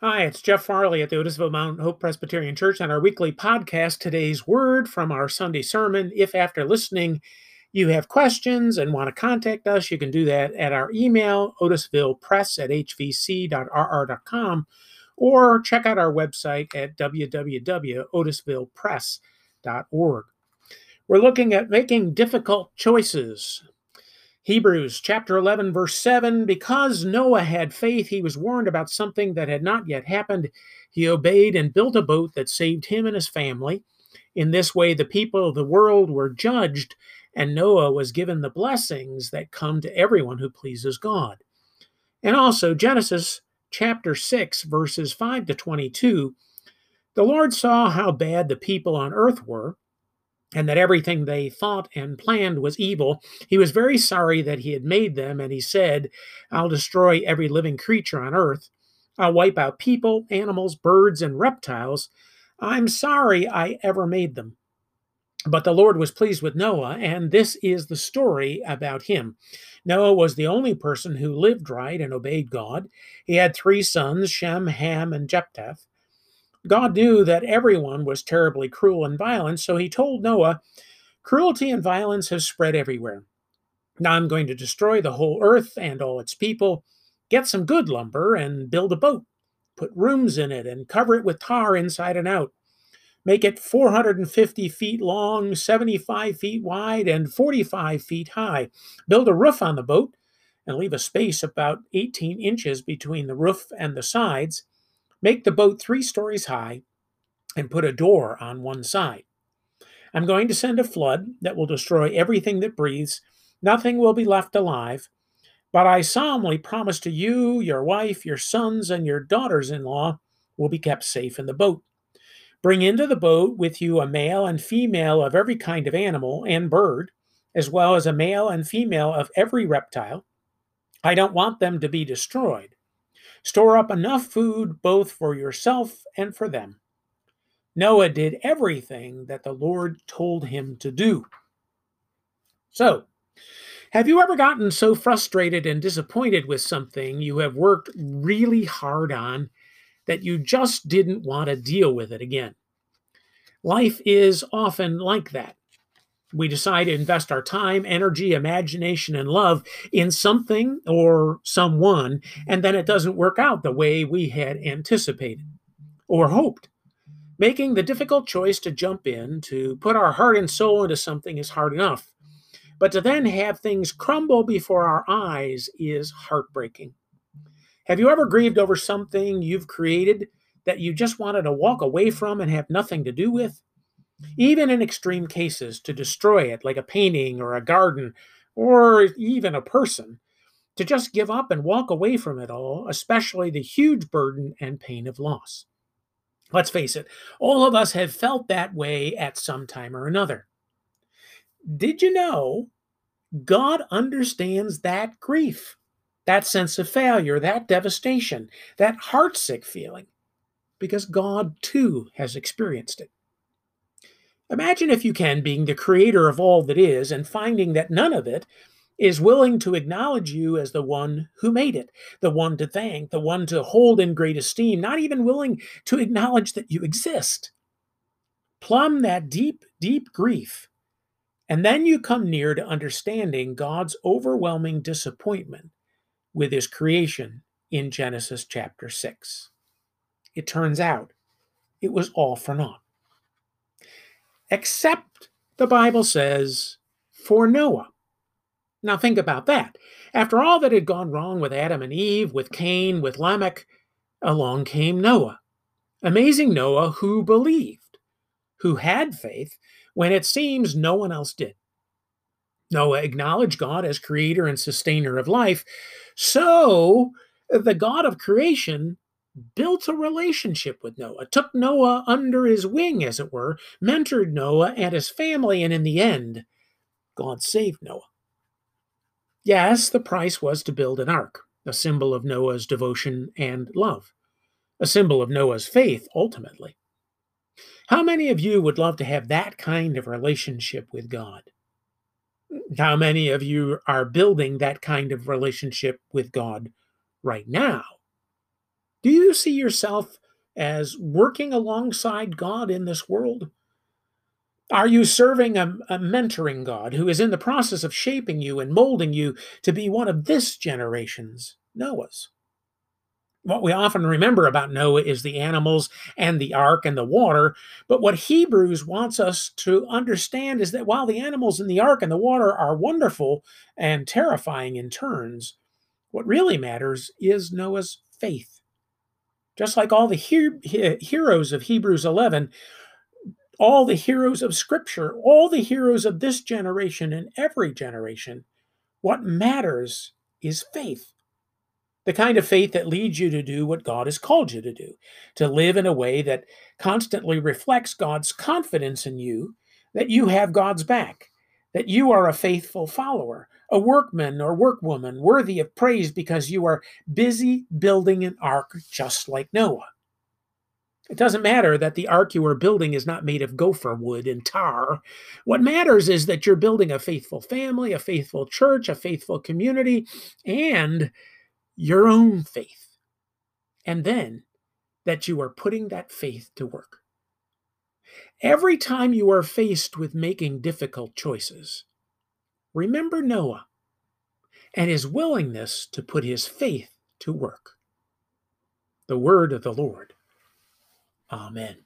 Hi, it's Jeff Farley at the Otisville Mount Hope Presbyterian Church on our weekly podcast. Today's word from our Sunday sermon. If after listening you have questions and want to contact us, you can do that at our email, otisvillepress at hvc.rr.com, or check out our website at www.otisvillepress.org. We're looking at making difficult choices. Hebrews chapter 11, verse 7 Because Noah had faith, he was warned about something that had not yet happened. He obeyed and built a boat that saved him and his family. In this way, the people of the world were judged, and Noah was given the blessings that come to everyone who pleases God. And also, Genesis chapter 6, verses 5 to 22 The Lord saw how bad the people on earth were and that everything they thought and planned was evil. He was very sorry that he had made them, and he said, I'll destroy every living creature on earth. I'll wipe out people, animals, birds, and reptiles. I'm sorry I ever made them. But the Lord was pleased with Noah, and this is the story about him. Noah was the only person who lived right and obeyed God. He had three sons, Shem, Ham, and Japheth. God knew that everyone was terribly cruel and violent, so he told Noah, Cruelty and violence have spread everywhere. Now I'm going to destroy the whole earth and all its people. Get some good lumber and build a boat. Put rooms in it and cover it with tar inside and out. Make it 450 feet long, 75 feet wide, and 45 feet high. Build a roof on the boat and leave a space about 18 inches between the roof and the sides. Make the boat three stories high and put a door on one side. I'm going to send a flood that will destroy everything that breathes. Nothing will be left alive. But I solemnly promise to you, your wife, your sons, and your daughters in law will be kept safe in the boat. Bring into the boat with you a male and female of every kind of animal and bird, as well as a male and female of every reptile. I don't want them to be destroyed. Store up enough food both for yourself and for them. Noah did everything that the Lord told him to do. So, have you ever gotten so frustrated and disappointed with something you have worked really hard on that you just didn't want to deal with it again? Life is often like that we decide to invest our time, energy, imagination, and love in something or someone, and then it doesn't work out the way we had anticipated or hoped. Making the difficult choice to jump in, to put our heart and soul into something is hard enough. But to then have things crumble before our eyes is heartbreaking. Have you ever grieved over something you've created that you just wanted to walk away from and have nothing to do with? Even in extreme cases, to destroy it, like a painting or a garden or even a person, to just give up and walk away from it all, especially the huge burden and pain of loss. Let's face it, all of us have felt that way at some time or another. Did you know God understands that grief, that sense of failure, that devastation, that heartsick feeling? Because God too has experienced it. Imagine, if you can, being the creator of all that is and finding that none of it is willing to acknowledge you as the one who made it, the one to thank, the one to hold in great esteem, not even willing to acknowledge that you exist. Plumb that deep, deep grief. And then you come near to understanding God's overwhelming disappointment with his creation in Genesis chapter 6. It turns out it was all for naught except the Bible says for Noah. Now think about that. After all that had gone wrong with Adam and Eve, with Cain, with Lamech, along came Noah. Amazing Noah who believed, who had faith when it seems no one else did. Noah acknowledged God as creator and sustainer of life. So the God of creation built a relationship with Noah, took Noah under his wing, as it were, mentored Noah and his family, and in the end, God saved Noah. Yes, the price was to build an ark, a symbol of Noah's devotion and love, a symbol of Noah's faith, ultimately. How many of you would love to have that kind of relationship with God? How many of you are building that kind of relationship with God right now? Do you see yourself as working alongside God in this world? Are you serving a, a, mentoring God who is in the process of shaping you and molding you to be one of this generation's Noah's? What we often remember about Noah is the animals and the ark and the water. But what Hebrews wants us to understand is that while the animals and the ark and the water are wonderful and terrifying in turns, what really matters is Noah's faith. Just like all the he- heroes of Hebrews 11, all the heroes of Scripture, all the heroes of this generation and every generation, what matters is faith. The kind of faith that leads you to do what God has called you to do, to live in a way that constantly reflects God's confidence in you, that you have God's back, that you are a faithful follower, a workman or workwoman worthy of praise because you are busy building an ark just like Noah. It doesn't matter that the ark you are building is not made of gopher wood and tar. What matters is that you're building a faithful family, a faithful church, a faithful community, and your own faith. And then that you are putting that faith to work. Every time you are faced with making difficult choices, remember Noah and his willingness to put his faith to work. The word of the Lord. Amen.